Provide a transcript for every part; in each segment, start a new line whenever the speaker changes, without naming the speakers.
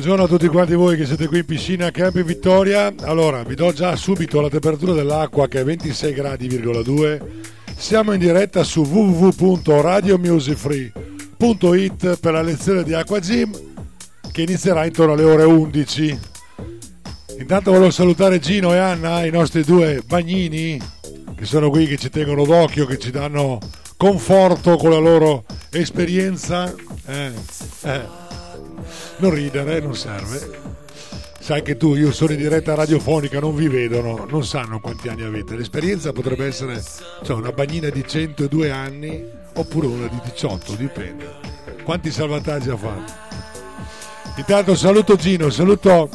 Buongiorno a tutti quanti voi che siete qui in piscina Campi Vittoria. Allora, vi do già subito la temperatura dell'acqua che è 26 gradi,2. Siamo in diretta su www.radiomusicfree.it per la lezione di Acqua Gym che inizierà intorno alle ore 11. Intanto volevo salutare Gino e Anna, i nostri due bagnini che sono qui, che ci tengono d'occhio, che ci danno conforto con la loro esperienza. Eh, eh non ridere, non serve. Sai che tu, io sono in diretta radiofonica, non vi vedono, non sanno quanti anni avete. L'esperienza potrebbe essere cioè, una bagnina di 102 anni oppure una di 18, dipende. Quanti salvataggi ha fatto? Intanto saluto Gino, saluto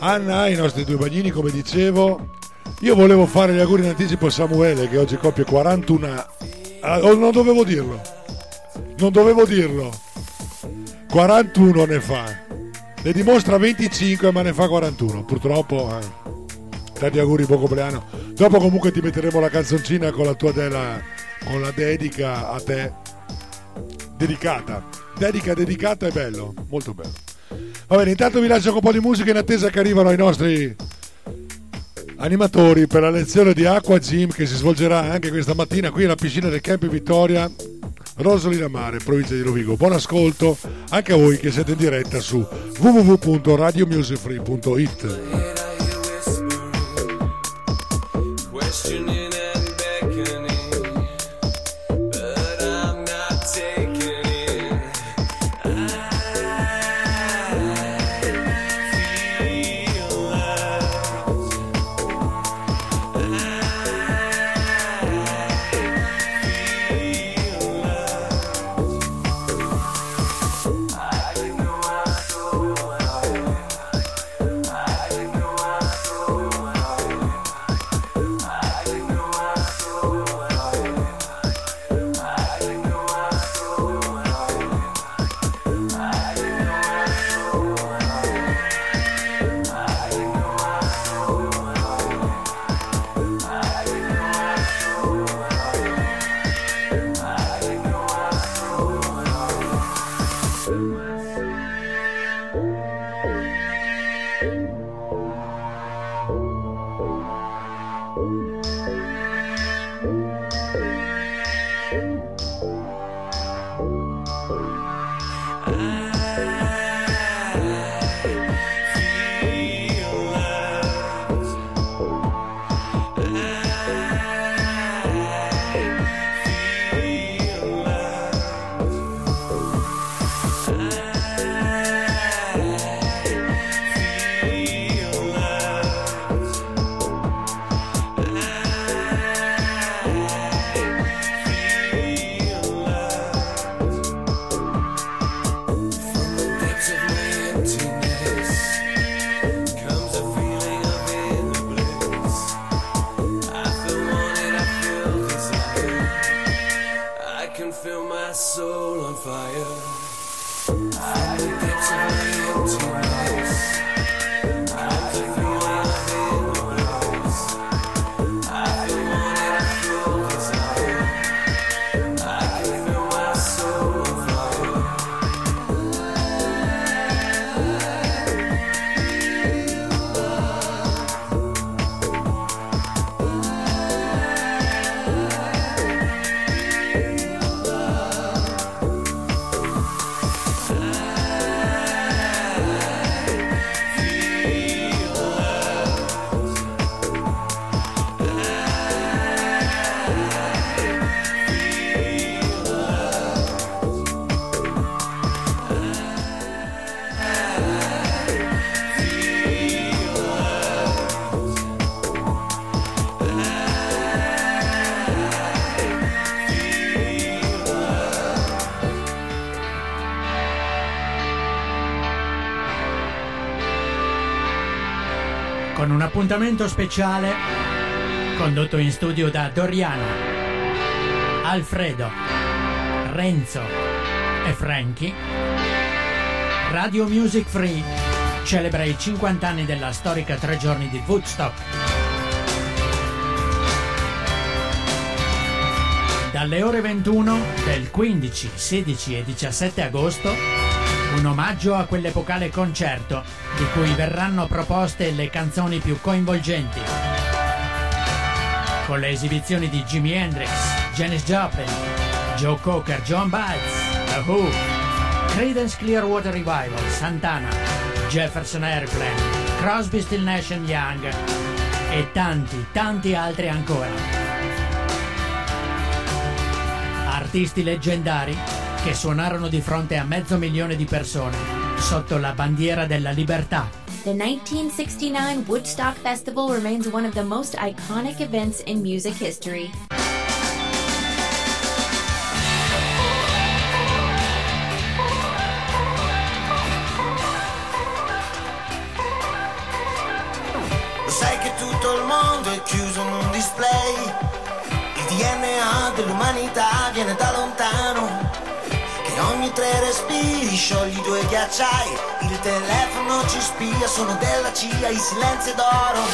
Anna, i nostri due bagnini, come dicevo. Io volevo fare gli auguri in anticipo a Samuele che oggi compie 41 anni. Oh, non dovevo dirlo. Non dovevo dirlo 41 ne fa. Ne dimostra 25 ma ne fa 41. Purtroppo, eh. tanti auguri, buon compleanno. Dopo comunque ti metteremo la canzoncina con la tua della, con la dedica a te. Dedicata. Dedica dedicata è bello, molto bello. Va bene, intanto vi lascio un po' di musica in attesa che arrivano i nostri animatori per la lezione di Aqua Gym che si svolgerà anche questa mattina qui alla piscina del Camp Vittoria Rosolina Mare, provincia di Rovigo. Buon ascolto anche a voi che siete in diretta su www.radiomusicfree.it.
appuntamento speciale condotto in studio da Doriano, Alfredo, Renzo e Frankie. Radio Music Free celebra i 50 anni della storica tre giorni di Woodstock. Dalle ore 21 del 15, 16 e 17 agosto un omaggio a quell'epocale concerto di cui verranno proposte le canzoni più coinvolgenti. Con le esibizioni di Jimi Hendrix, Janis Joplin, Joe Cocker, John Bites, The Who, Creedence Clearwater Revival, Santana, Jefferson Airplane, Crosby, Still Nash Young e tanti, tanti altri ancora. Artisti leggendari che suonarono di fronte a mezzo milione di persone sotto la bandiera della libertà.
The 1969 Woodstock Festival remains one of the most iconic events in music history.
Ghiacciai Il telefono ci spia, sono della CIA, i silenzi d'oro.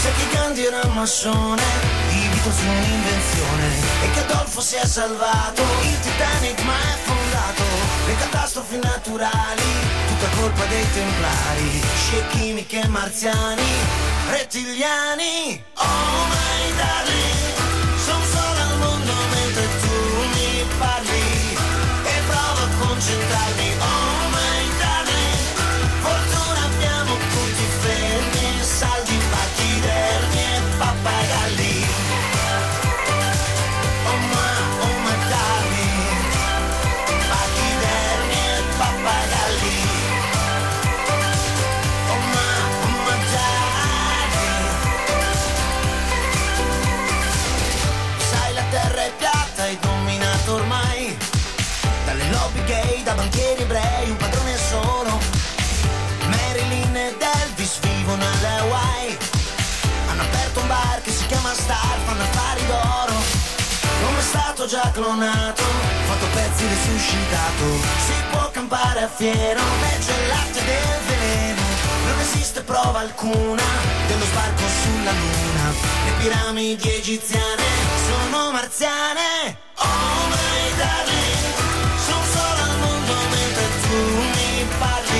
Sai che Gandhi era un massone, i Beatles un'invenzione E che Adolfo si è salvato, il Titanic mai affondato Le catastrofi naturali, tutta colpa dei templari Scie chimiche marziani, rettiliani. Oh my darling, già clonato, fatto pezzi risuscitato Si può campare a fiero, peggio il del veleno Non esiste prova alcuna dello sbarco sulla luna. Le piramidi egiziane sono marziane. Oh my darling tu mi parli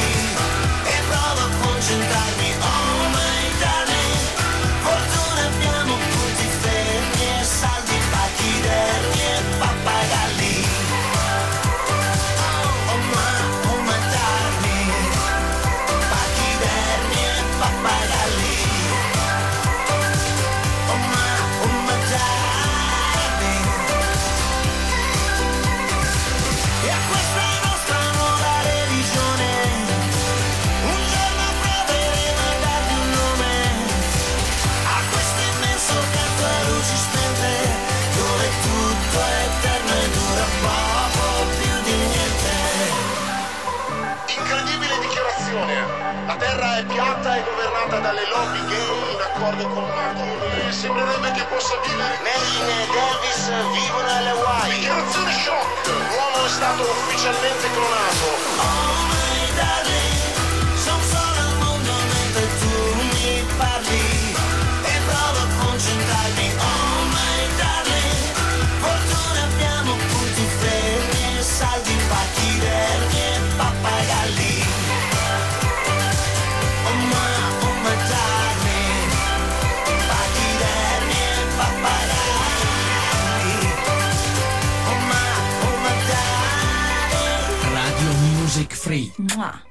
è e
governata dalle lobby gay in accordo con Marco e sembrerebbe che possa vivere.
Marilyn ed Elvis vivono alle Hawaii
Dichiarazione shock! L'uomo è stato ufficialmente clonato.
Oh my darling
Music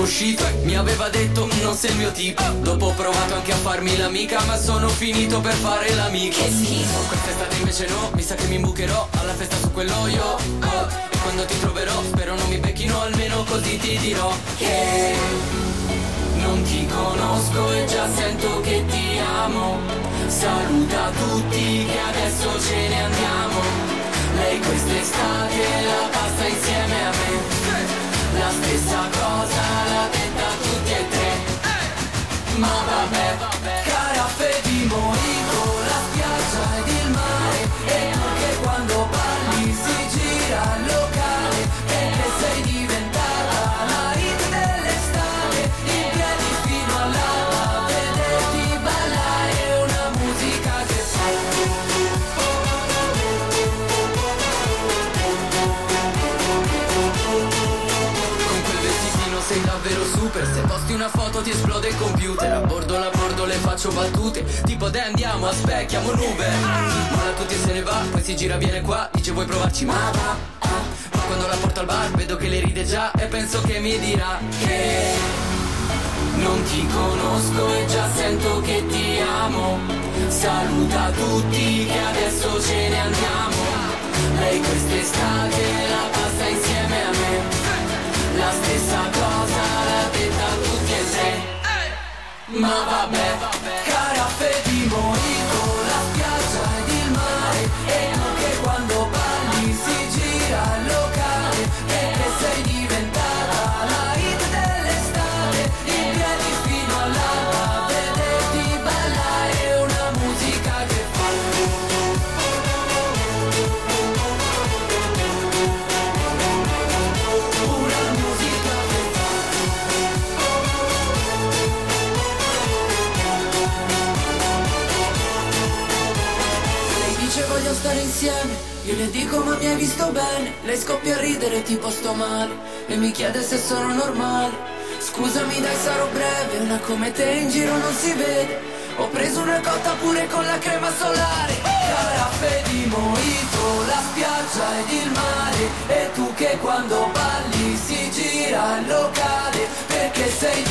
sono uscito mi aveva detto non sei il mio tipo Dopo ho provato anche a farmi l'amica ma sono finito per fare l'amico Che schifo. Quest'estate invece no, mi sa che mi imbucherò alla
festa su quell'oio
oh,
E quando ti troverò spero non mi becchino almeno così ti dirò Che non ti conosco e già sento che ti amo. Saluta tutti che adesso ce ne andiamo. Lei quest'estate la passa insieme a me la
stessa cosa, l'ha detta tutti e tre. Ma vabbè, vabbè, cara fede di morire. super. Se posti una foto ti esplode il computer. A bordo la bordo le faccio battute. Tipo dai andiamo a specchiamo nube Mola tutti e se ne va Poi si gira viene qua Dice vuoi provarci? Ma va ah. Ma quando la porto al bar vedo che le ride già E penso che mi dirà che Non ti conosco e già sento che ti amo. Saluta tutti che adesso ce ne andiamo. Lei quest'estate la passa insieme a me. La stessa cosa sé, ma vabbè, vabbè, caraffè di Fedimoni. le dico ma mi hai visto bene? Lei scoppia a ridere tipo sto male. E mi chiede se sono normale Scusami dai sarò breve Una come te in giro non si vede. Ho preso una cotta pure con la crema solare. Caraffè di Moito, la spiaggia ed il mare. E tu che quando balli si gira il locale Perché sei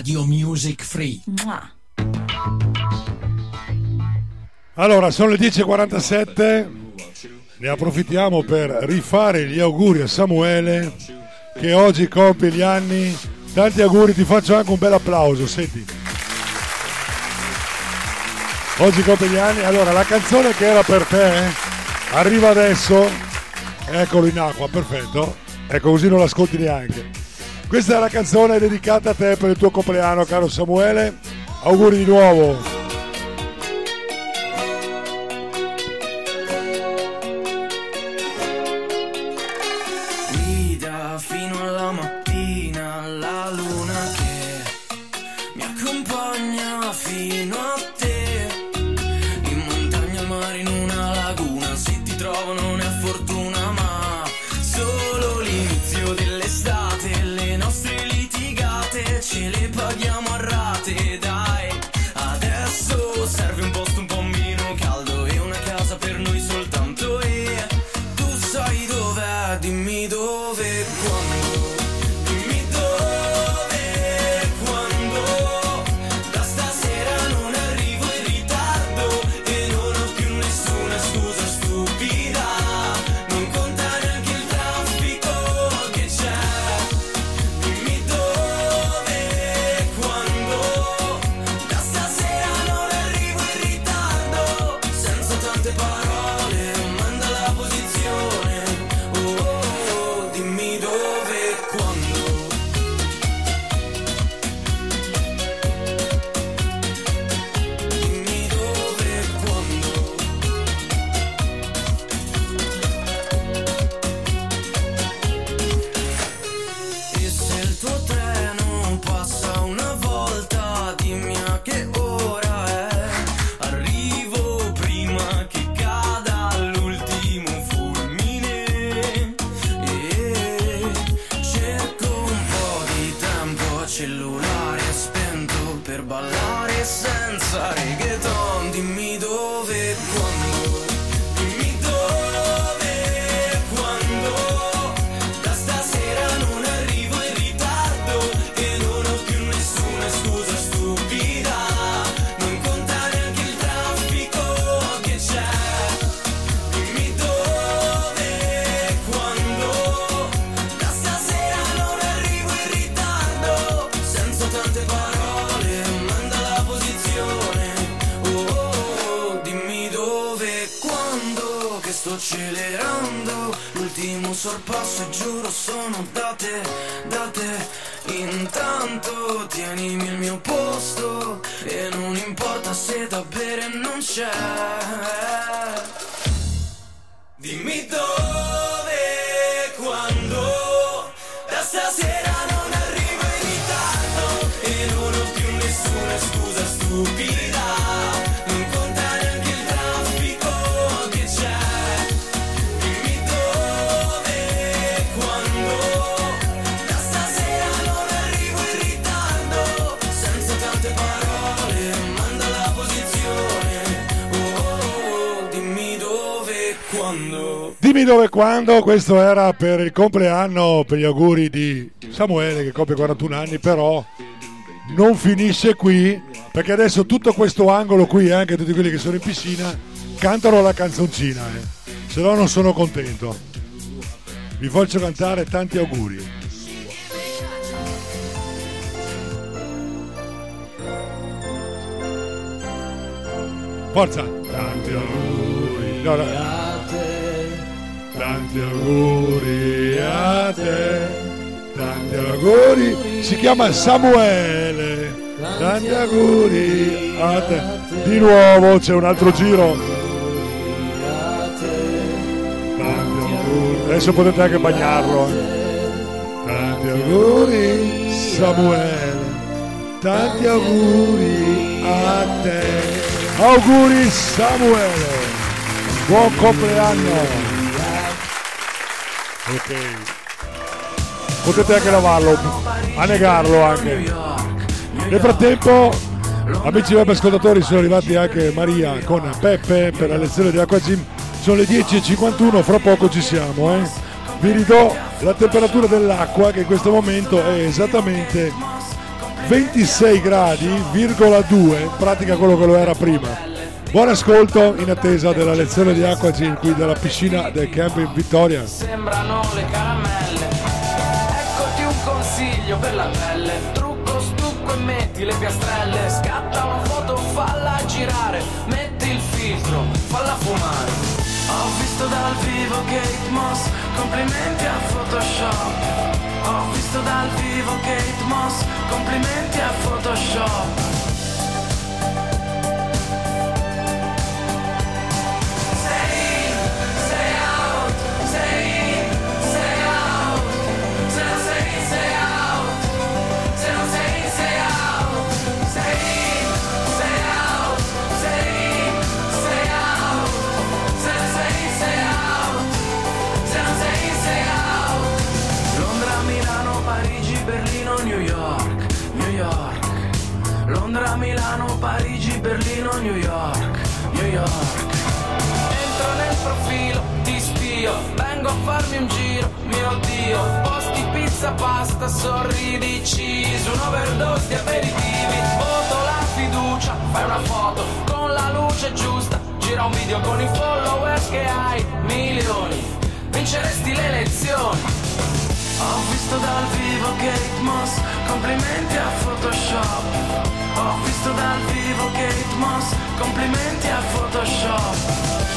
Radio Music Free. Mua. Allora, sono le 10.47, ne approfittiamo per rifare gli auguri a Samuele che oggi compie gli anni. Tanti auguri, ti faccio anche un bel applauso, senti. Oggi compie gli anni, allora la canzone che era per te eh, arriva adesso, eccolo in acqua, perfetto, ecco così non l'ascolti neanche. Questa è la canzone dedicata a te per il tuo compleanno, caro Samuele, auguri di nuovo. Quando,
questo era per il compleanno, per gli auguri di Samuele che compie 41 anni, però non finisce qui, perché adesso tutto questo angolo qui, e anche tutti quelli che sono in piscina, cantano la canzoncina, eh. se no non sono contento. Vi faccio cantare tanti auguri. Forza! Tanti auguri no, no. Tanti auguri a te, tanti auguri. Si chiama Samuele. Tanti auguri a te. Di nuovo c'è un altro giro. Tanti auguri. Adesso potete anche bagnarlo. eh. Tanti auguri Samuele. Tanti auguri a te. Auguri Samuele. Buon compleanno. Ok. Potete anche lavarlo, annegarlo anche. Nel frattempo, amici web ascoltatori, sono arrivati anche Maria con Peppe per la lezione di Acqua Gym. Sono le 10.51, fra poco ci siamo. Eh. Vi ridò la temperatura dell'acqua che in questo momento è esattamente 26 gradi, virgola 2, in pratica quello che lo era prima. Buon ascolto in attesa della lezione di acqua gym qui della piscina del camp in Vittoria.
Sembrano le caramelle. Eccoti un consiglio per la pelle. Trucco, stucco e metti le piastrelle. Scatta una foto, falla girare. Metti il filtro, falla fumare. Ho visto dal vivo Kate Moss, complimenti a Photoshop. Ho visto dal vivo Kate Moss, complimenti a Photoshop. Berlino, New York, New York. Entro nel profilo, ti spio, vengo a farmi un giro, mio Dio. Posti pizza, pasta, sorridi, cheese, un'overdose di aperitivi. Voto la fiducia, fai una foto con la luce giusta. Gira un video con i followers che hai, milioni. Vinceresti le elezioni. Ho visto dal vivo Kate Moss, complimenti a Photoshop. Ho visto dal vivo Kate Moss, complimenti a Photoshop.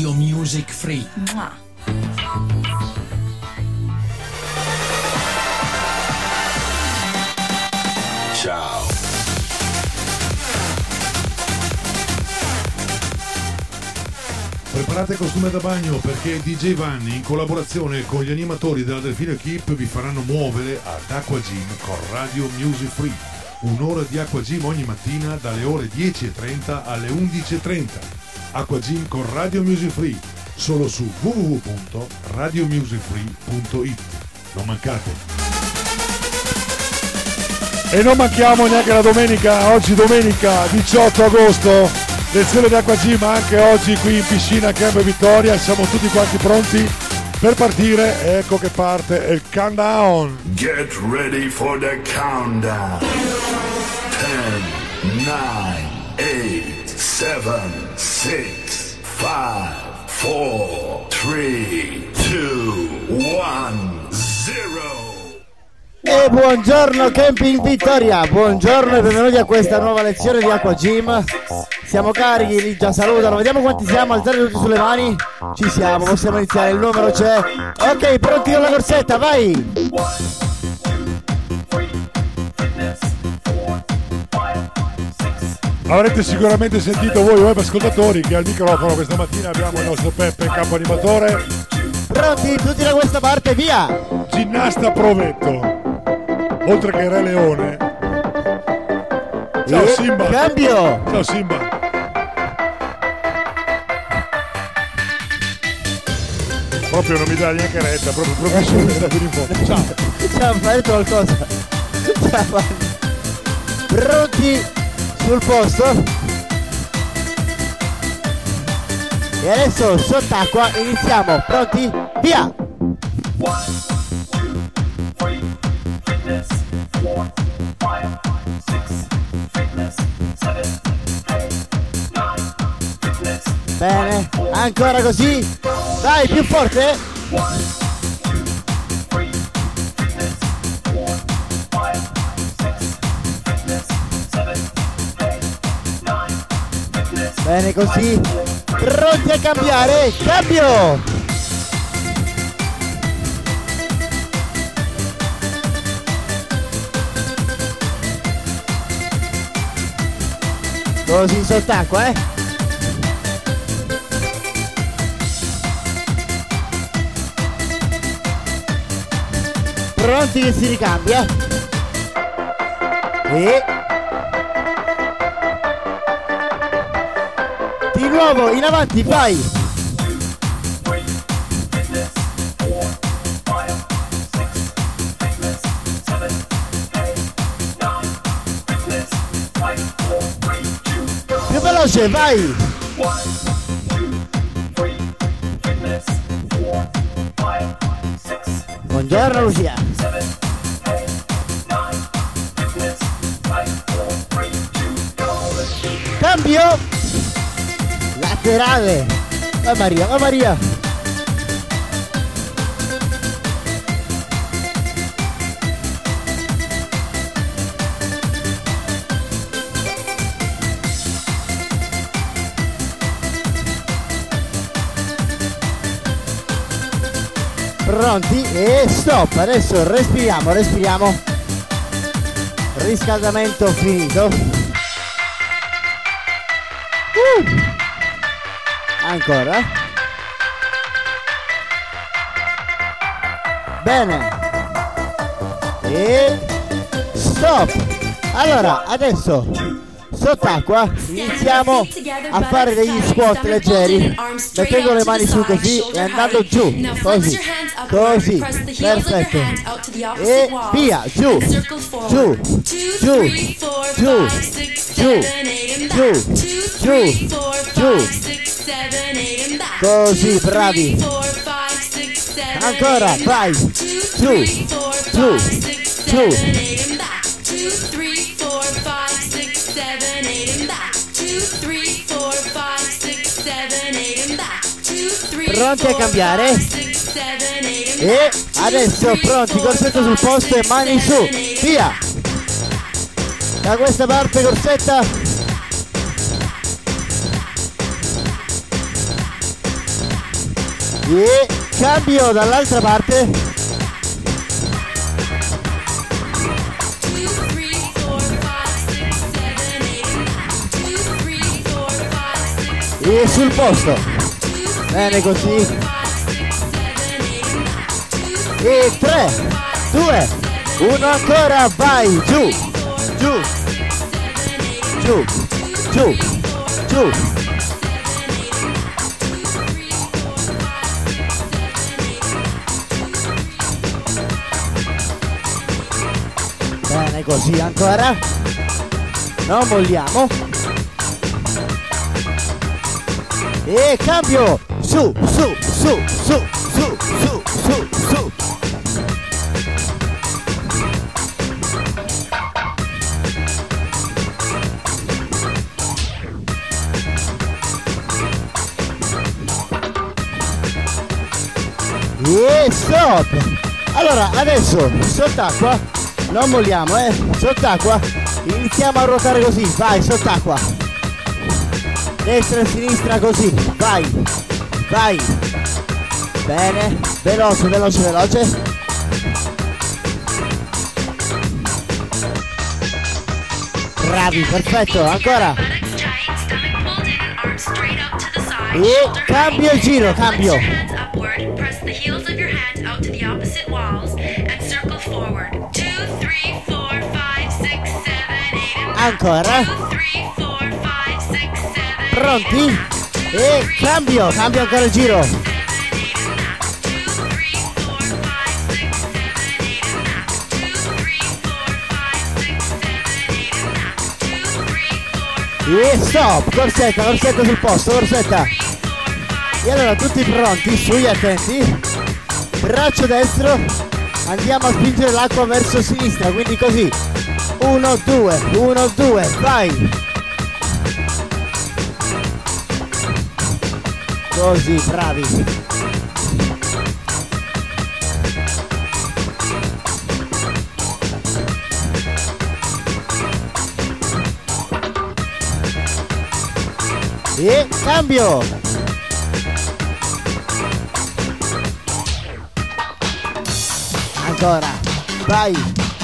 Radio Music Free.
Mwah.
Ciao.
Preparate costume da bagno perché DJ Vanni in collaborazione con gli animatori della Delfino Equip vi faranno muovere ad Aqua Gym con Radio Music Free. Un'ora di Aqua Gym ogni mattina dalle ore 10.30 alle 11.30. Aqua Gym con Radio Music Free solo su www.radiomusicfree.it. Non mancate! E non manchiamo neanche la domenica, oggi domenica 18 agosto, lezione di acqua Gym anche oggi qui in piscina Campo Vittoria, siamo tutti quanti pronti per partire, ecco che parte il countdown.
Get ready for the countdown. 10, 9, 8, 7, 6, 5, 4, 3, 2, 1, 0.
E buongiorno Camping Vittoria, buongiorno e benvenuti a questa nuova lezione di Aqua Gym. Siamo carichi, lì già salutano, vediamo quanti siamo, alzate tutti sulle mani. Ci siamo, possiamo iniziare, il numero c'è. Ok, pronti con la corsetta, vai!
Avrete sicuramente sentito voi web ascoltatori che al microfono questa mattina abbiamo il nostro Peppe capo animatore,
Pronti tutti da questa parte, via!
ginnasta provetto, oltre che Re Leone. Ciao
E
Simba!
Cambio!
Ciao Simba! Proprio non mi dà neanche retta, proprio professionista fino in fondo. Ciao!
Ciao, fai qualcosa. Ciao. Pronti sul posto? E adesso sott'acqua iniziamo, pronti? Via! Bene, ancora così. Dai, più forte. Bene così. Pronti a cambiare? Cambio! Così sott'acqua, eh? Pronti che si ricambia? E... Di nuovo, in avanti, vai! Più veloce, vai! Buongiorno Lucia! Cambio! Laterale! Va Maria, va Maria! Pronti e stop! Adesso respiriamo, respiriamo. Riscaldamento finito. Ancora. Bene. E stop. Allora, adesso sott'acqua iniziamo a fare degli squat leggeri. Mettendo le mani su così e andando giù. Così. Così. Perfetto. E via. Giù. Giù. Giù. Giù. Giù. Giù. Giù. Giù così bravi. ancora vai. Giù giù giù pronti a cambiare? e adesso pronti corsetto sul posto e mani su. via. da questa parte corsetta E cambio dall'altra parte. E sul posto. Bene così. E 3, 2, 1 ancora, vai, giù, giù, giù, giù, giù. Bene così ancora. Non molliamo. E cambio. Su, su, su, su, su, su, su, su. E stop! Allora, adesso, sott'acqua, non molliamo, eh, sott'acqua, iniziamo a ruotare così, vai, sott'acqua. Destra e sinistra così, vai, vai. Bene, veloce, veloce, veloce. Bravi, perfetto, ancora. E cambio il giro, cambio. Ancora. Pronti? E cambio, cambio ancora il giro. E stop, corsetta, corsetta sul posto, corsetta. E allora tutti pronti, sugli attenti. Braccio destro, andiamo a spingere l'acqua verso sinistra, quindi così. 1, 2, 1, 2, vai. Così, bravi. E cambio. Ancora. Vai,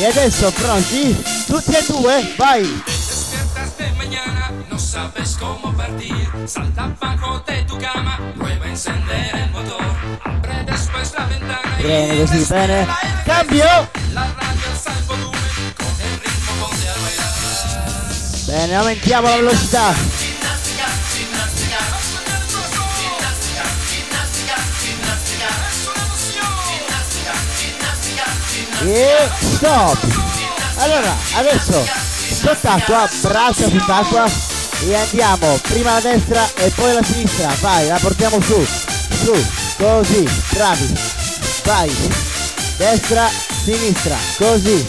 E adesso pronti? Tutti e due, vai!
Sabes cómo partir. Salta bajo de tu cama, prueba a encender el motor. Abre después la ventana y
Bene così, bene. Cambio!
la radio alza volumen. Con el ritmo bailar.
Bene, aumentiamo la velocità. E stop! Allora, adesso sott'acqua, braccia sott'acqua e andiamo prima la destra e poi la sinistra. Vai, la portiamo su, su, così, bravi. Vai, destra, sinistra, così.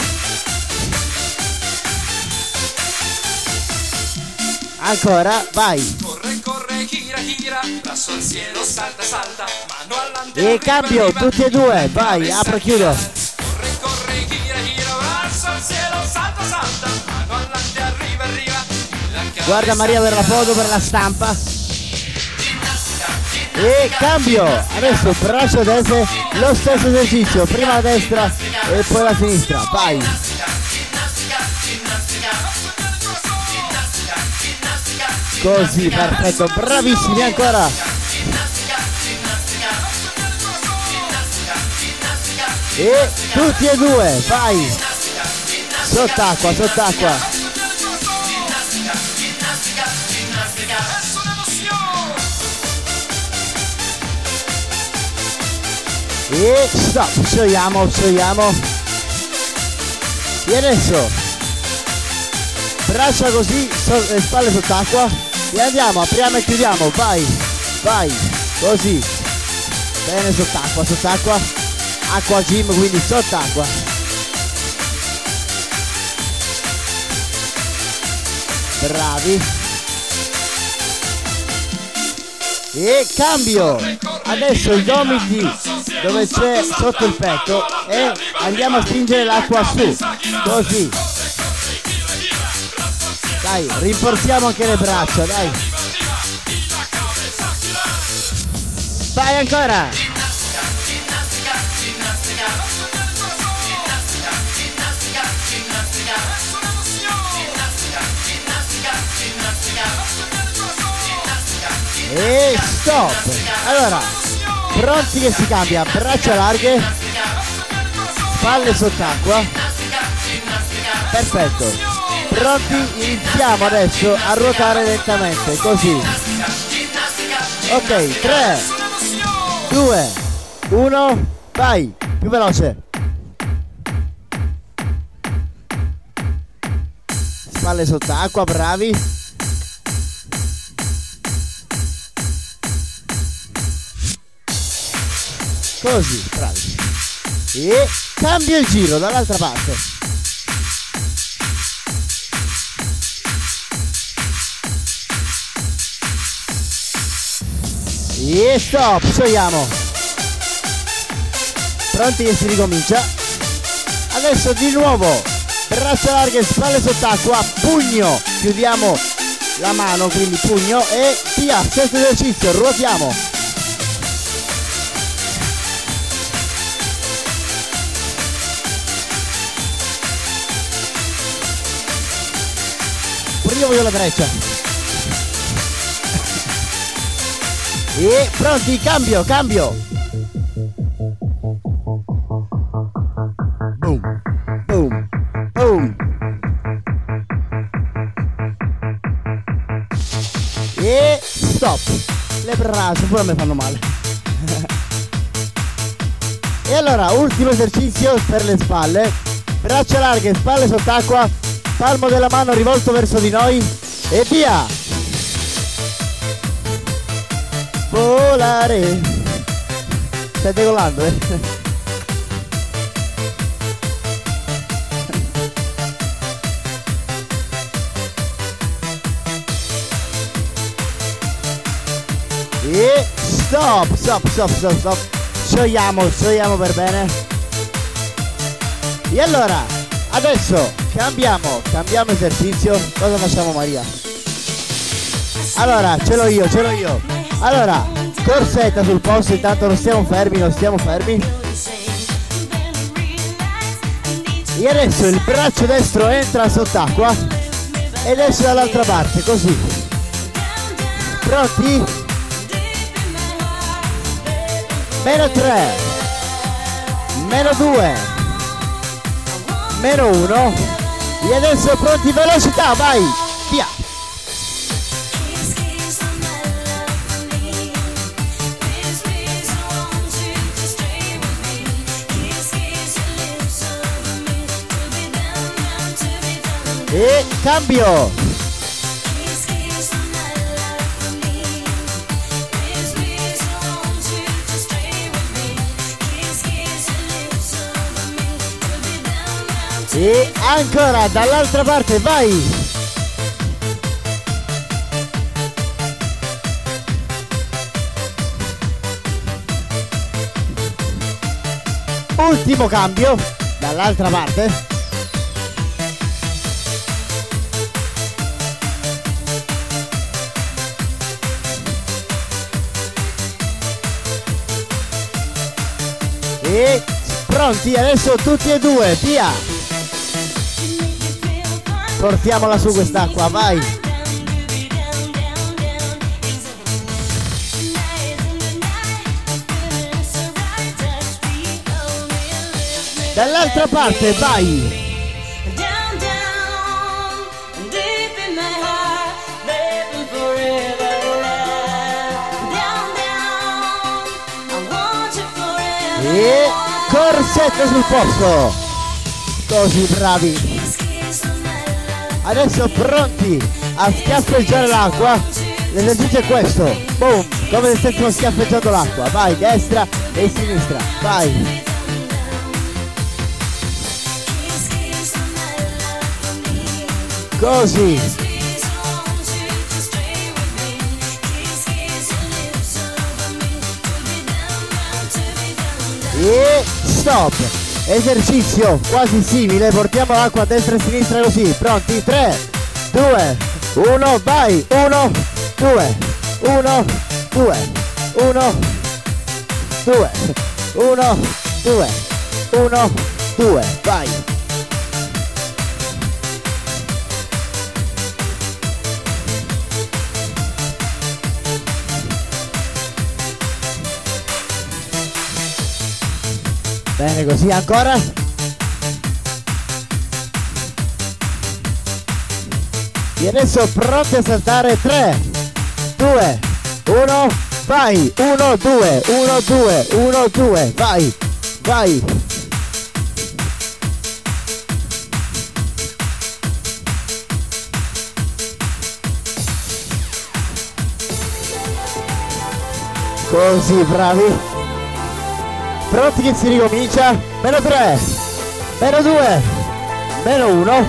Ancora, vai.
Corre, corre, gira, gira. Brazo al cielo, salta, salta. Mano adelante.
E cambio, tutti e due, vai, apro e chiudo. Guarda Maria per la foto, per la stampa. E cambio, adesso braccio destro, lo stesso esercizio, prima la destra e poi la sinistra, vai. Così, perfetto, bravissimi ancora. E tutti e due, vai. Sott'acqua, sott'acqua. E stop, sciogliamo, sciogliamo. E adesso braccia così, so- le spalle sott'acqua e andiamo, apriamo e chiudiamo, vai, vai, così. Bene sott'acqua, sott'acqua, acqua gym, quindi sott'acqua. Bravi. E cambio! Adesso i gomiti dove c'è sotto il petto e andiamo a spingere l'acqua su. Così. Dai, rinforziamo anche le braccia, dai. Vai ancora! E stop! Allora, pronti che si cambia, braccia larghe, spalle sott'acqua. Perfetto. Pronti? Iniziamo adesso a ruotare lentamente, così. Ok, 3, 2, 1, vai, più veloce. Spalle sott'acqua, bravi. Così, bravi. E cambio il giro dall'altra parte. E stop, sciogliamo. Pronti che si ricomincia. Adesso di nuovo. Braccia larghe, spalle sott'acqua, pugno. Chiudiamo la mano, quindi pugno e via, stesso esercizio, ruotiamo. Io voglio la breccia. E pronti, cambio, cambio. Boom, boom, boom. E stop. Le braccia pure a me fanno male. e allora, ultimo esercizio per le spalle. Braccia larghe, spalle sott'acqua, palmo della mano rivolto verso di noi e via! Volare! Stai decollando, eh? E stop, stop, stop, stop, stop. Sciogliamo, sciogliamo per bene. E allora, adesso cambiamo, cambiamo esercizio. Cosa facciamo Maria? Allora, ce l'ho io, ce l'ho io. Allora, corsetta sul posto, intanto non stiamo fermi, non stiamo fermi. E adesso il braccio destro entra sott'acqua ed esce dall'altra parte, così. Pronti? Meno 3. Meno 2. Meno 1. E adesso pronti, velocità, vai! Via! E cambio! E ancora dall'altra parte, vai! Ultimo cambio, dall'altra parte. E pronti adesso tutti e due, via! Portiamola su quest'acqua, vai! Dall'altra parte, vai! E corsetto sul posto. Così bravi. Adesso pronti a schiaffeggiare l'acqua. L'esercizio è questo. Boom. Come se stessimo schiaffeggiando l'acqua. Vai, destra e sinistra. Vai. Così. E stop. Esercizio quasi simile. Portiamo l'acqua a destra e a sinistra così. Pronti? 3, 2, 1, vai. 1, 2, 1, 2, 1, 2, 1, 2, 1, 2, vai. Bene così ancora. E adesso pronti a saltare 3, 2, 1, vai! 1, 2, 1, 2, 1, 2, vai! Vai! Così, bravi! Pronti che si ricomincia? Meno 3, meno 2, meno 1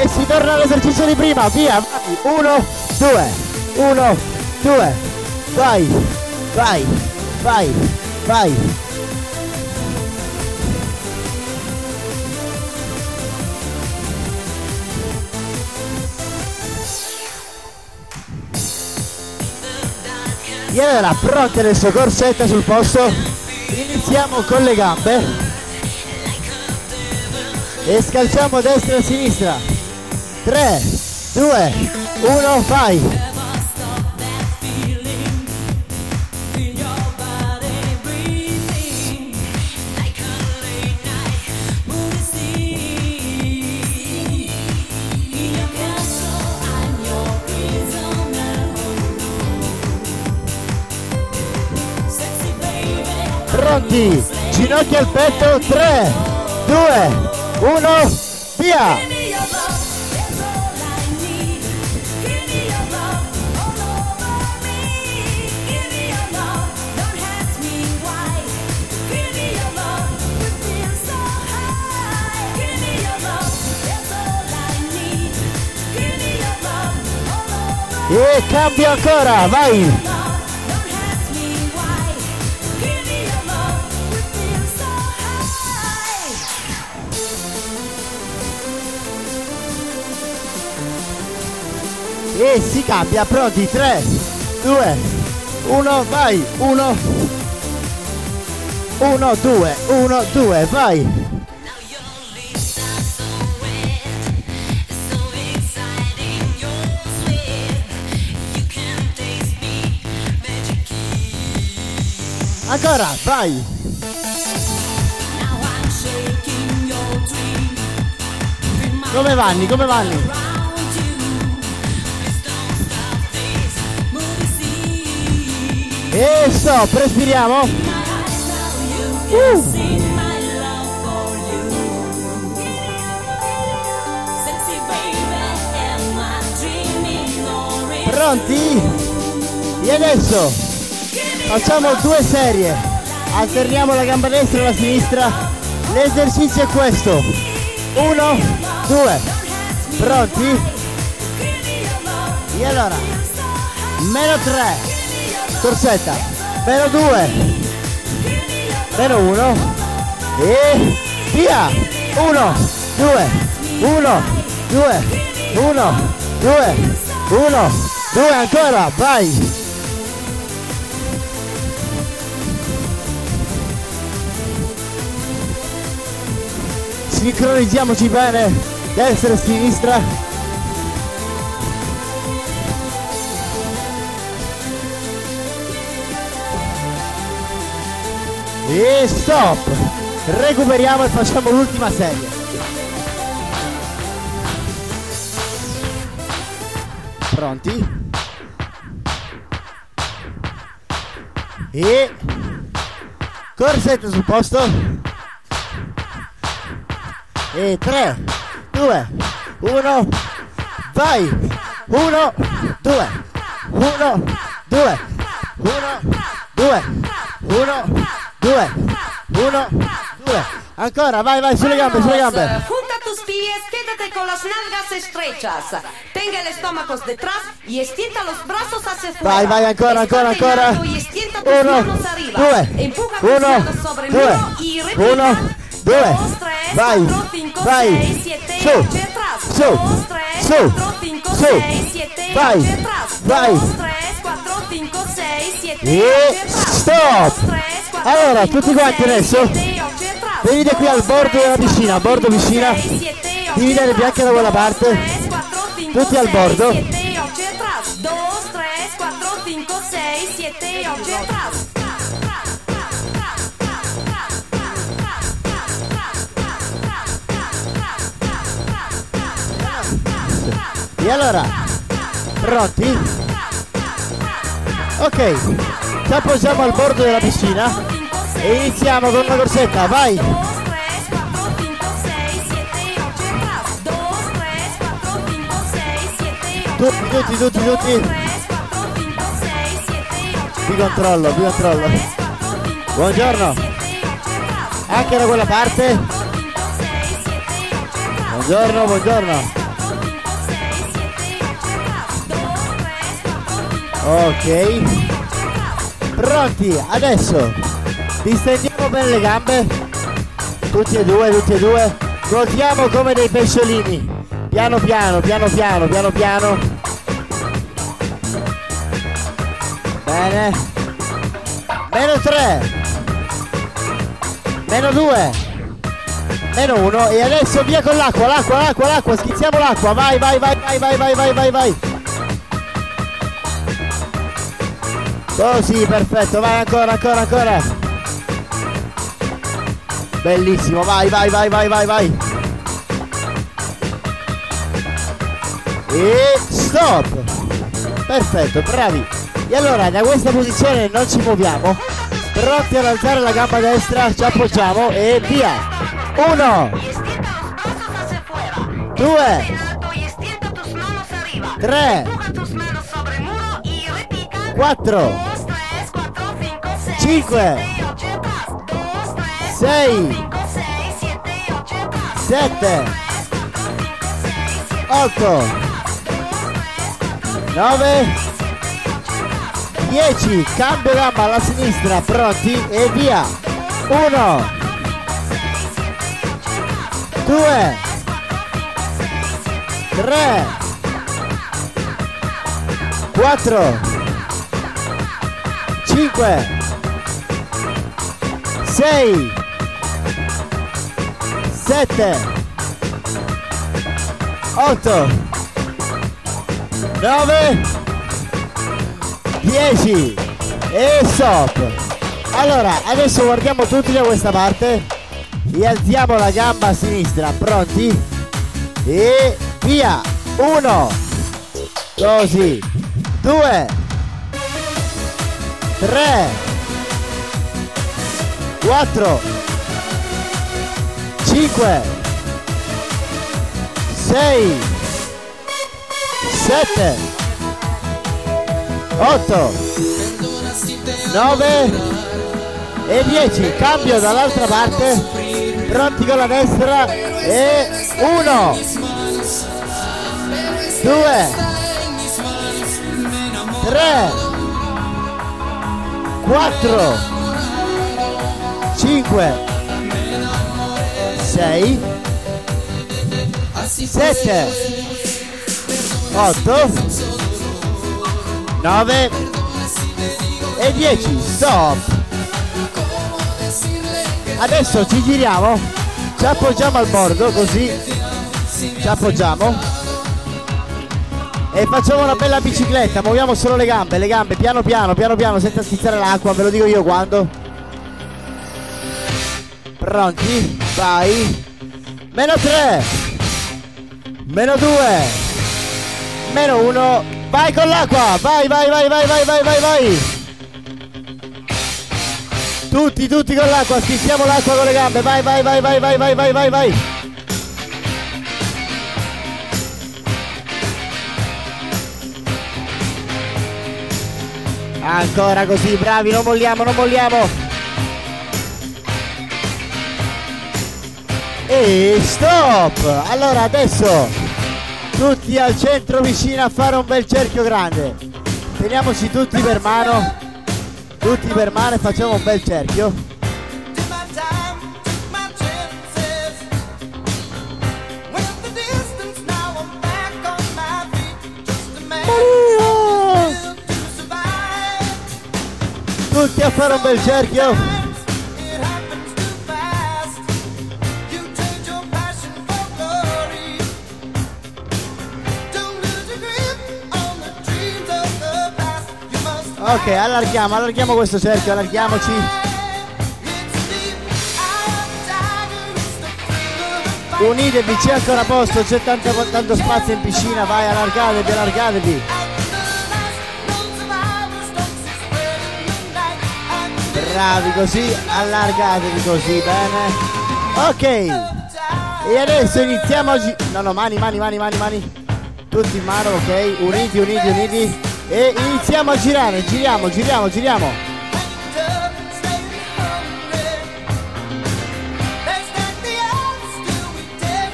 e si torna all'esercizio di prima, via, vai, 1, 2, 1, 2, vai, vai, vai, vai. E allora, pronti adesso corsetta sul posto, iniziamo con le gambe. E scalciamo destra e sinistra. 3 2 1 vai pronti ginocchia al petto 3 2 1 via. E cambio ancora vai si cambia pronti 3 2 1 vai 1 1 2 1 2 vai. Ancora vai. Come vanni come vanni E stop, respiriamo. Uh. Pronti? E adesso facciamo due serie. Alterniamo la gamba destra e la sinistra. L'esercizio è questo. Uno, due. Pronti? E allora, meno tre corsetta. Meno 2 meno 1 e via. 1 2 1 2 1 2 1 2 ancora vai. Sincronizziamoci bene destra e sinistra E stop! Recuperiamo e facciamo l'ultima serie. Pronti? E Corsetta sul posto. E 3, 2, 1, vai! 1, 2, 1, 2, 1, 2, 1, due, uno, due. Ancora, vai, vai, sulle gambe, sulle gambe.
Junta tus pies, quédate con las nalgas estrechas. Tenga el estómago detrás y estienta los brazos hacia afuera.
Vai, vai, ancora, ancora, ancora. Uno, due, uno, due, uno, due. Vai, vai, su, su, su, su. Vai, vai. E stop. Allora, tutti quanti adesso venite qui al bordo della piscina, bordo piscina, dividete le bianche da quella parte, tutti al bordo. E allora, pronti? Ok, ci appoggiamo al bordo della piscina e iniziamo con una corsetta, vai! Tutti, tutti, tutti, tutti! Vi controllo, vi controllo! Buongiorno! Anche da quella parte? Buongiorno, buongiorno! Ok. Pronti, adesso distendiamo bene le gambe. Tutti e due, tutti e due. Nuotiamo come dei pesciolini. Piano piano, piano piano, piano piano. Bene. Meno 3. Meno 2. Meno 1. E adesso via con l'acqua, l'acqua, l'acqua, l'acqua. Schizziamo l'acqua. Vai, vai, vai, vai, vai, vai, vai, vai, vai. Così, perfetto, vai ancora, ancora, ancora. Bellissimo, vai, vai, vai, vai, vai, vai. E stop. Perfetto, bravi. E allora da questa posizione non ci muoviamo. Pronti ad alzare la gamba destra, ci appoggiamo e via. Uno. Due. Tre. 4 5 6 7 8 9 10 cambio gamba alla sinistra. Pronti? E via. 1 2 3 4 5 6 7 8 9 10 e stop. Allora adesso guardiamo tutti da questa parte. E alziamo la gamba a sinistra pronti? E via. 1 così. 2 3 4 5 6 7 8 9 e 10 cambio dall'altra parte. Pronti con la destra. E 1 2 3 4 5 6 7 8 9 e 10 stop. Adesso ci giriamo. Ci appoggiamo al bordo così ci appoggiamo. E facciamo una bella bicicletta muoviamo solo le gambe le gambe piano piano piano piano senza schizzare l'acqua ve lo dico io quando pronti vai meno 3 meno 2 meno 1 vai con l'acqua vai vai vai vai vai vai vai vai Tutti, tutti con l'acqua, schizziamo l'acqua con le gambe. Vai, vai, vai, vai, vai, vai, vai, vai, vai. Ancora così, bravi, non molliamo, non molliamo. E stop! Allora adesso tutti al centro vicino a fare un bel cerchio grande. Teniamoci tutti per mano. Tutti per mano e facciamo un bel cerchio. Tutti a fare un bel cerchio. Ok, allarghiamo, allarghiamo questo cerchio, allarghiamoci. Unitevi, c'è ancora posto, c'è tanto, tanto spazio in piscina, vai, allargatevi, allargatevi. Bravi così, allargatevi così, bene. Ok. E adesso iniziamo a gi- No, no, mani, mani, mani, mani, mani. Tutti in mano, ok. Uniti, uniti, uniti. E iniziamo a girare, giriamo, giriamo, giriamo.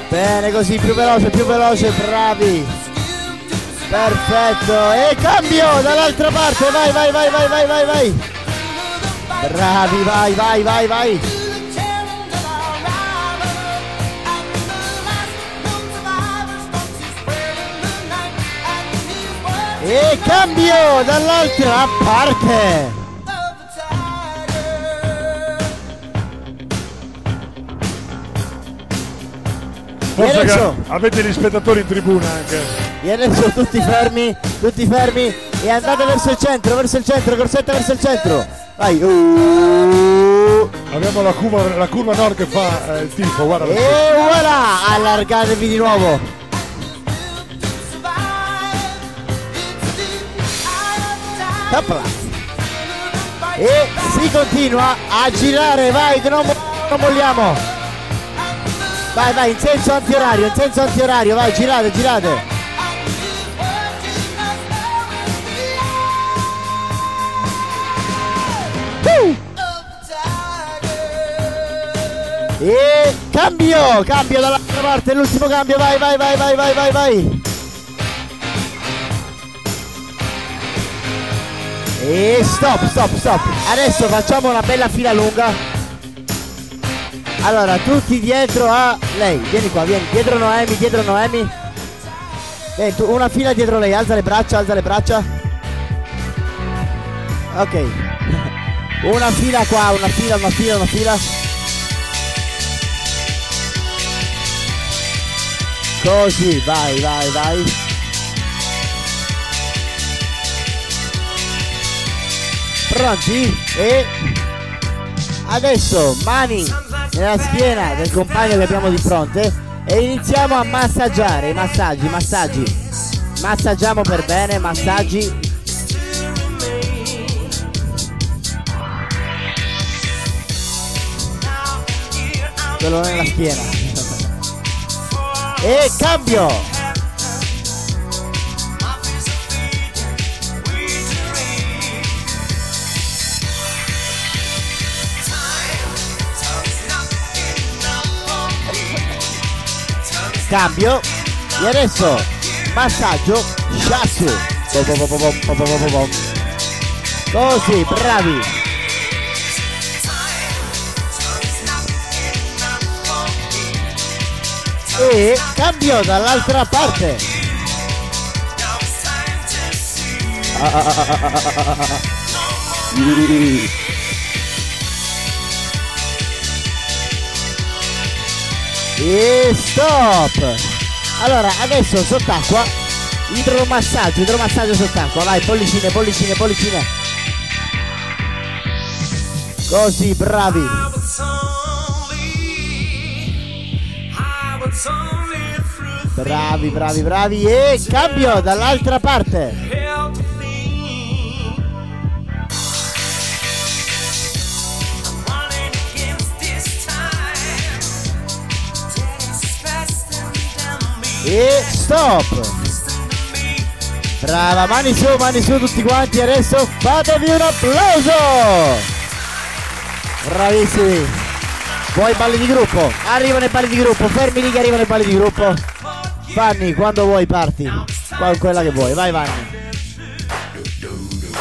Bene così, più veloce, più veloce, bravi. Perfetto. E cambio dall'altra parte, vai, vai, vai, vai, vai, vai, vai. Bravi, vai, vai, vai, vai. E cambio dall'altra parte.
Forse
adesso-
avete gli spettatori in tribuna anche.
E adesso tutti fermi, tutti fermi e andate verso il centro, verso il centro, corsetta verso il centro. Vai. Uh.
Abbiamo la curva, la curva nord che fa eh, il tifo, guarda.
E voilà, allargatevi di nuovo. E si continua a girare, vai, che non, non molliamo. Vai, vai, in senso antiorario, in senso antiorario, vai, girate, girate. Uh! E cambio, cambio dall'altra parte, l'ultimo cambio, vai, vai, vai, vai, vai, vai, vai. E stop, stop, stop. Adesso facciamo una bella fila lunga. Allora, tutti dietro a lei. Vieni qua, vieni. Dietro Noemi, dietro Noemi. Vieni, tu, una fila dietro lei. Alza le braccia, alza le braccia. Ok. Una fila qua, una fila, una fila, una fila. Così, vai, vai, vai. Pronti? E adesso mani nella schiena del compagno che abbiamo di fronte e iniziamo a massaggiare, massaggi, massaggi. Massaggiamo per bene, massaggi. Quello nella schiena. E cambio! Cambio. E adesso massaggio shiatsu. Così, bravi. E cambio dall'altra parte. Ah, ah, ah, E stop! Allora, adesso sott'acqua, idromassaggio, idromassaggio sott'acqua, vai, pollicine, pollicine, pollicine. Così, bravi. Bravi, bravi, bravi. E cambio dall'altra parte.
E stop! Brava, mani su, mani su tutti quanti, adesso fatevi un applauso! Bravissimi! Vuoi balli di gruppo? Arrivano i balli di gruppo, fermi lì che arrivano i balli di gruppo. Vanni, quando vuoi parti. Qua- Quella che vuoi, vai Vanni.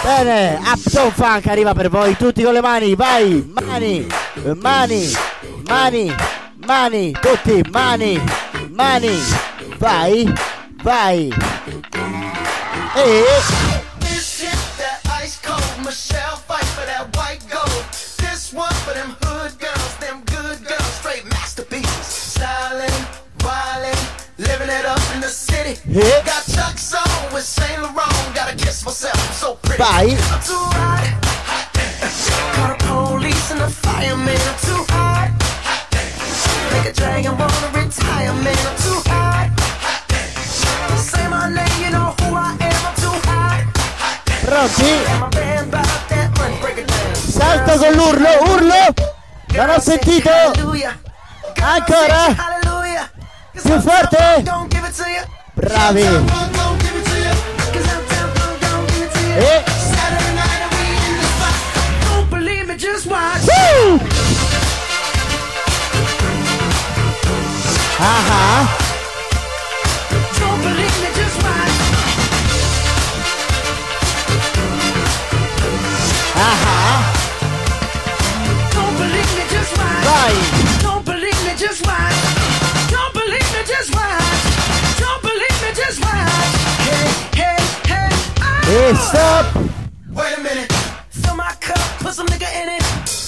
Bene, Uptown Funk arriva per voi, tutti con le mani, vai, mani, mani, mani, mani, tutti, mani, mani, vai, vai.
This hit that ice cold Michelle fight for that white gold. This one for them hood girls, them good girls, straight masterpieces. Styling, wildin', living it up in the city.
Yeah.
Got Chuck's on with Saint Laurent. Gotta kiss myself, I'm so pretty.
Vai.
I'm too hot. Call the police and the fireman. I'm too hot. Make a dragon wanna retire, man. Down.
Salto con l'urlo, urlo! Non ho sentito! Ancora! Più forte! Bravi!
Don't give it Don't believe me, just watch.
Vai!
Don't believe me, just watch. Don't believe me, just watch. Don't believe me, just watch. Hey, hey, hey.
Stop!
Wait a minute. Fill my cup, put some nigga in it.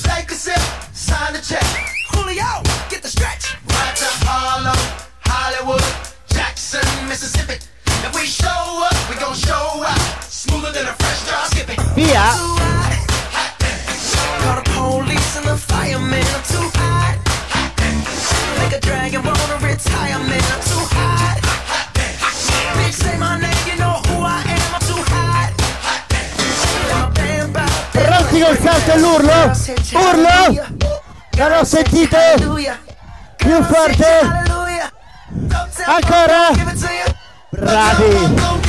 Take a sip, sign the check. Julio, get the stretch. Right to Harlem, Hollywood, Jackson, Mississippi. If we show up, we gon' show up. Smoother than a fresh drop skipping.
Via! Pronti col salto e l'urlo? Urlo! Non ho sentito! Più forte! Ancora! Bravi!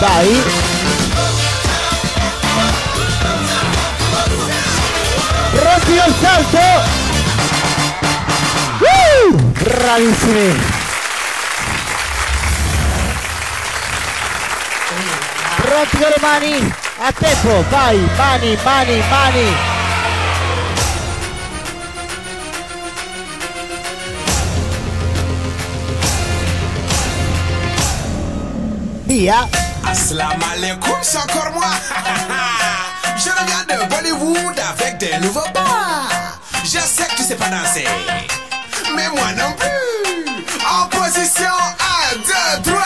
Vai. Pronti al salto. Uh! Bravissimi. Pronti con le mani. A tempo, vai, mani, mani, mani.
via
Aslam alaikum, c'est encore moi. Je regarde Bollywood avec des nouveaux pas. Je sais que tu sais pas danser, mais moi non plus. En position 1, 2, 3.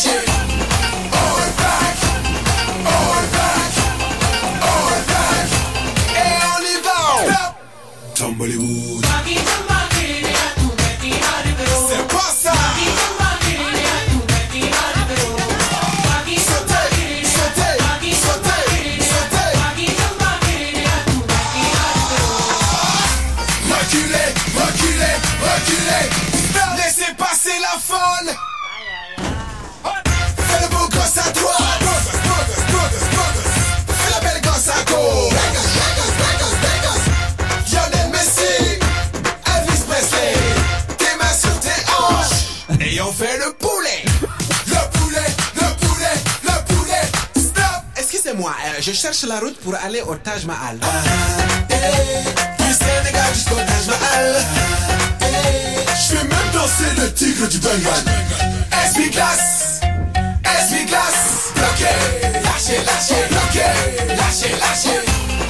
shit. Je cherche la route pour aller au Taj Mahal. Ah, hey, du Sénégal jusqu'au Taj Mahal. Ah, hey, je fais même danser le tigre du Bengale. SB Glass, SB Glass, bloqué, lâché, lâché, bloqué, lâché,
lâché.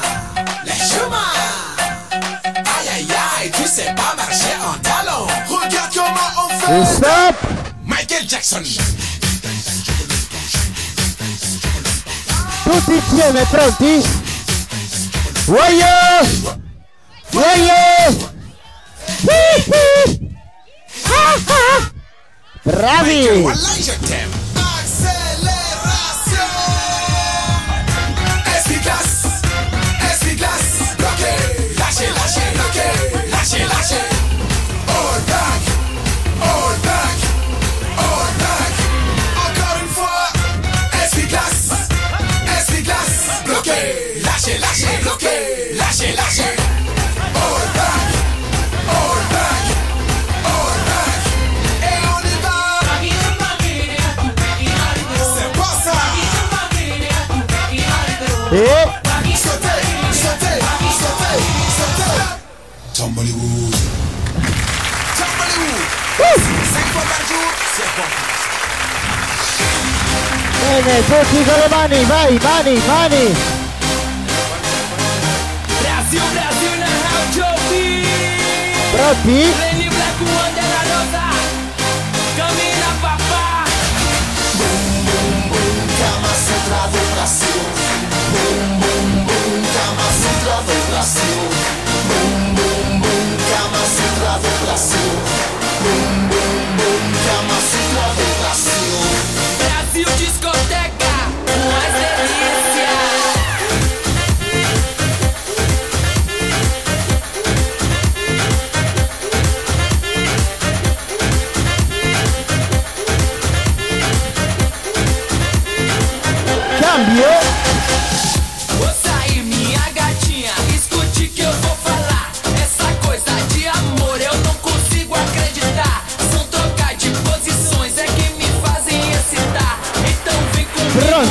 Stop.
Michael Jackson.
Tutti insieme, pronti? Voglio! Voglio! Bravi! Bene, tutti con le mani, vai, mani, mani. Pronti?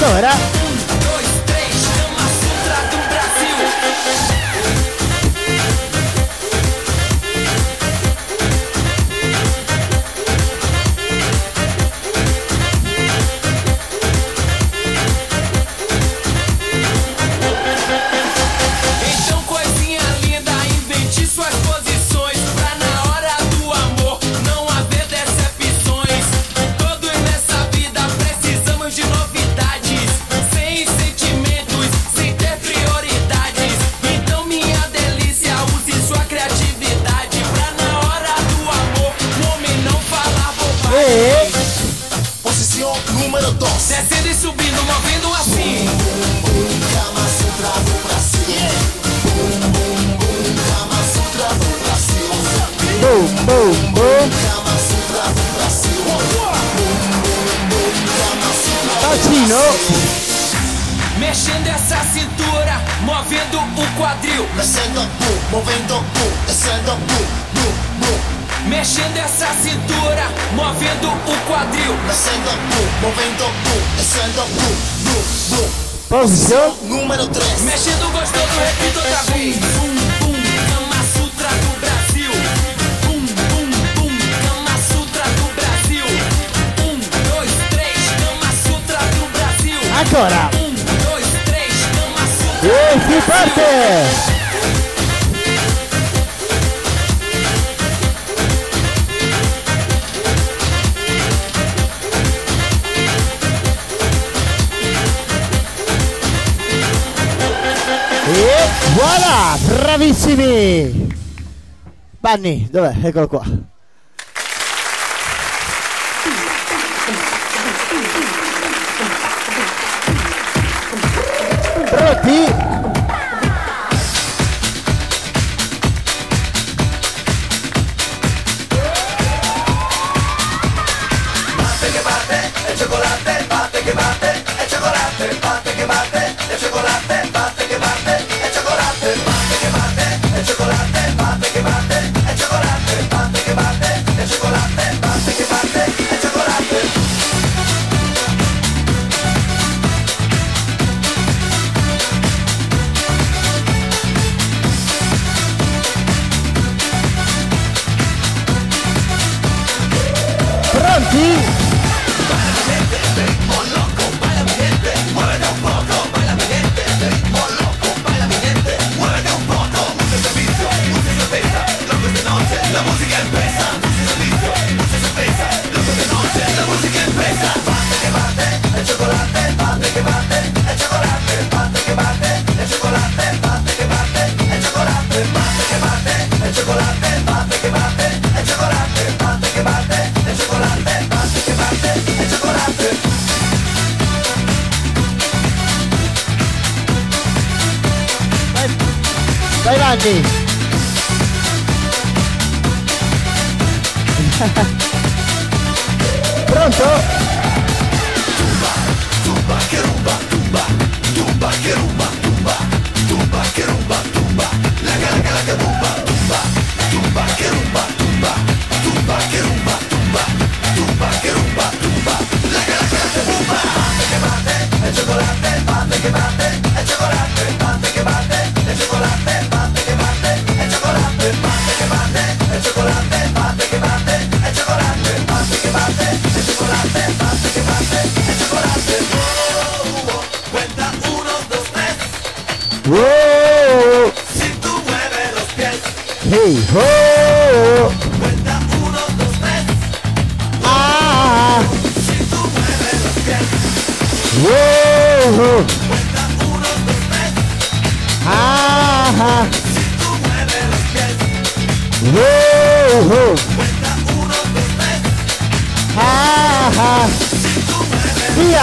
mucho, ¿verdad?
Posição
número 3. Mexendo
gostoso, repito outra vez. Sutra do Brasil. Bum, bum, bum,
Kama Sutra do Brasil.
Um,
dois, três, Kama Sutra do Brasil. Agora. Um, dois, três,
Kama Sutra.
Ei, que parte! bravissimi Banni dov'è?
Eccolo qua. García.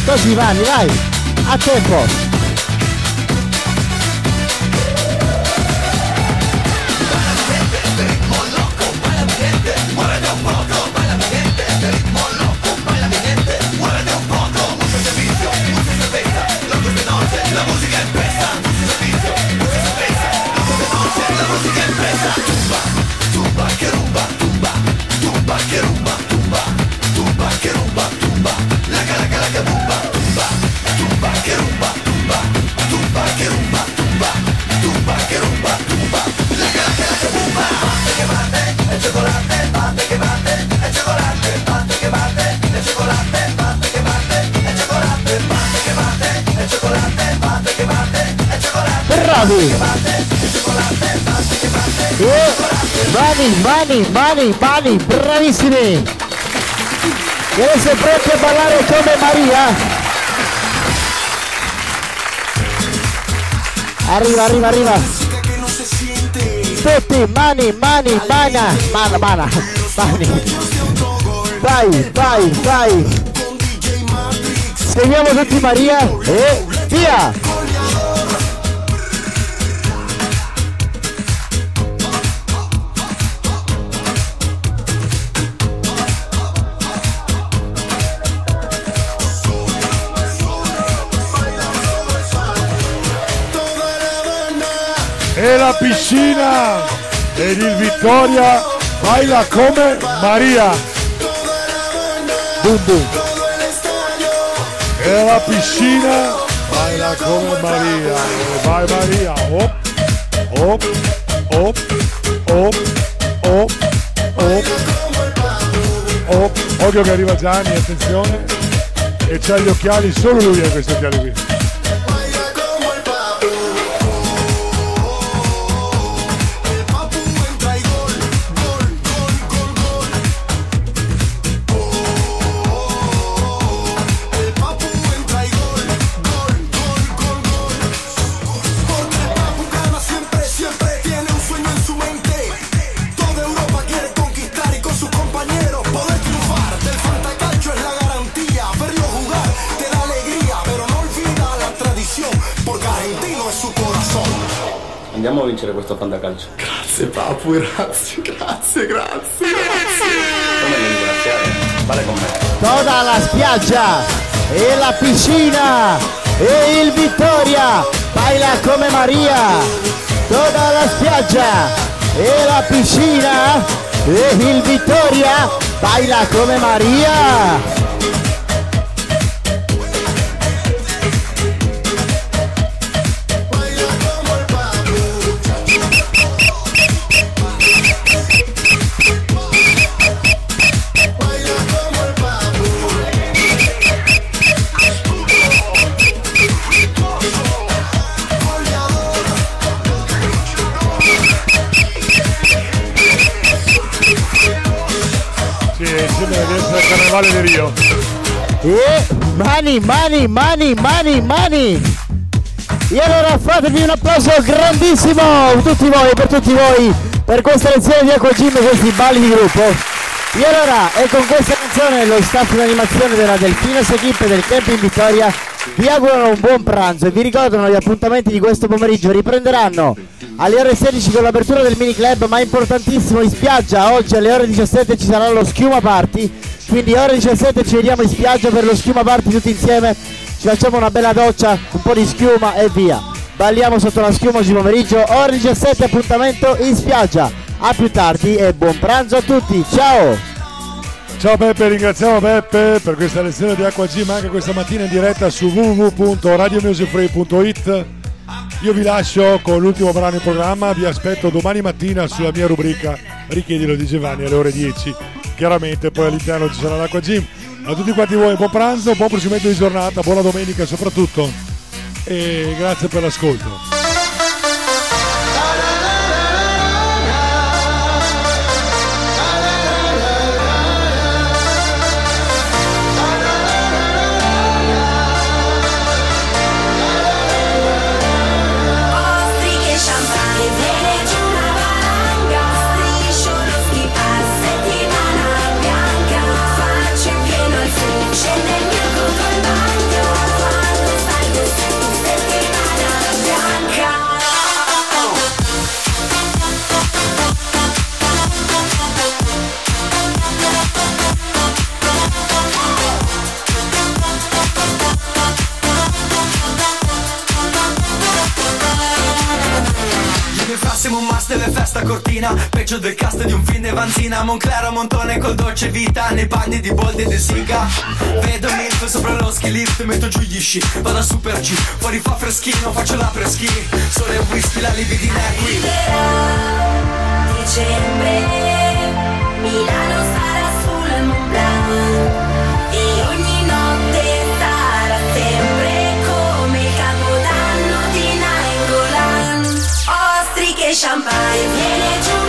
Entonces Iván, Iván, a tiempo.
Para
mi gente,
ritmo loco, para mi gente, muévete un poco, para mi gente, ritmo loco. tumba che rumba tumba tumba che rumba tumba la caraca la cabumba
tumba
tumba che rumba tumba tumba
che rumba tumba tumba che rumba tumba la caraca la cabumba
batte che batte è cioccolate batte che batte è cioccolate batte che batte è cioccolate batte che batte è cioccolate batte che batte è cioccolate batte che batte è cioccolate batte che batte è cioccolate batte che batte è cioccolate
pronti a
ballare come Maria? Arriva, arriva, arriva. Tutti, mani, mani, mana, mana, mana, mani. Vai, vai, vai. Seguiamo tutti Maria e via.
Piscina ed il Vittoria baila come Maria. Bum bum. E la piscina baila come Maria. Vai Maria. Op, op, op, op, op, op, op. Occhio che arriva Gianni, attenzione. E c'ha gli occhiali, solo lui ha questi occhiali qui.
Andiamo a vincere questo fantacalcio.
Grazie Papu, grazie, grazie, grazie.
Come mi ringraziare? Vale con me.
Toda la spiaggia e la piscina e il Vittoria baila come Maria. Toda la spiaggia e la piscina e il Vittoria baila come Maria.
Carnevale di Rio.
E mani, mani, mani, mani, mani. E allora fatevi un applauso grandissimo tutti voi, per tutti voi, per questa lezione di Aqua Gym e questi balli di gruppo. E allora, e con questa canzone lo staff di animazione della Delfines Equipe del Camping Vittoria vi augurano un buon pranzo e vi ricordano gli appuntamenti di questo pomeriggio. Riprenderanno alle ore 16 con l'apertura del mini club ma importantissimo in spiaggia. Oggi alle ore 17 ci sarà lo schiuma party. Quindi ore 17 ci vediamo in spiaggia per lo schiuma party tutti insieme. Ci facciamo una bella doccia un po' di schiuma e via. Balliamo sotto la schiuma oggi pomeriggio. Ore 17 appuntamento in spiaggia. A più tardi e buon pranzo a tutti. Ciao
Ciao Peppe, ringraziamo Peppe per questa lezione di Acqua Gym anche questa mattina in diretta su www.radiomusicfree.it. Io vi lascio con l'ultimo brano in programma, vi aspetto domani mattina sulla mia rubrica Richiedilo di Giovanni alle ore 10. Chiaramente poi all'interno ci sarà l'Acqua Gym. A tutti quanti voi buon pranzo, buon proseguimento di giornata, buona domenica soprattutto e grazie per l'ascolto.
Cortina Peggio del cast di un film di Vanzina Monclero Montone col dolce vita Nei panni di Bold e De Sica. Vedo Milf sopra lo ski lift Metto giù gli sci, vado a super G. Fuori fa freschino, faccio la preschi Sole e whisky, la libidina è qui.
Dicembre Milano
Sampai.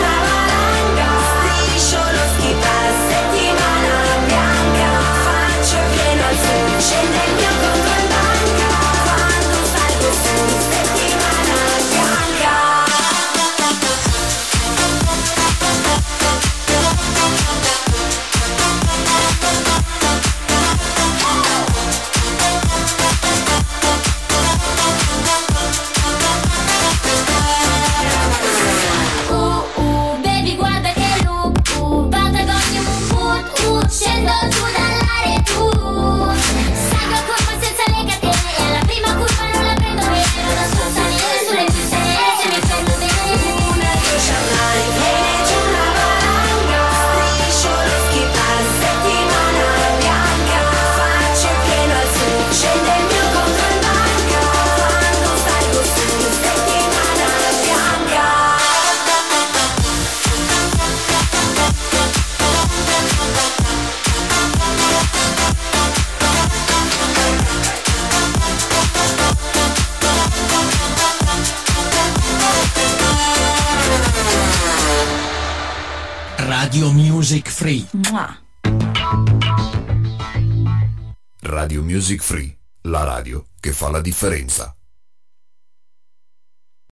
Free. Mua.
Radio Music Free, la radio che fa la differenza.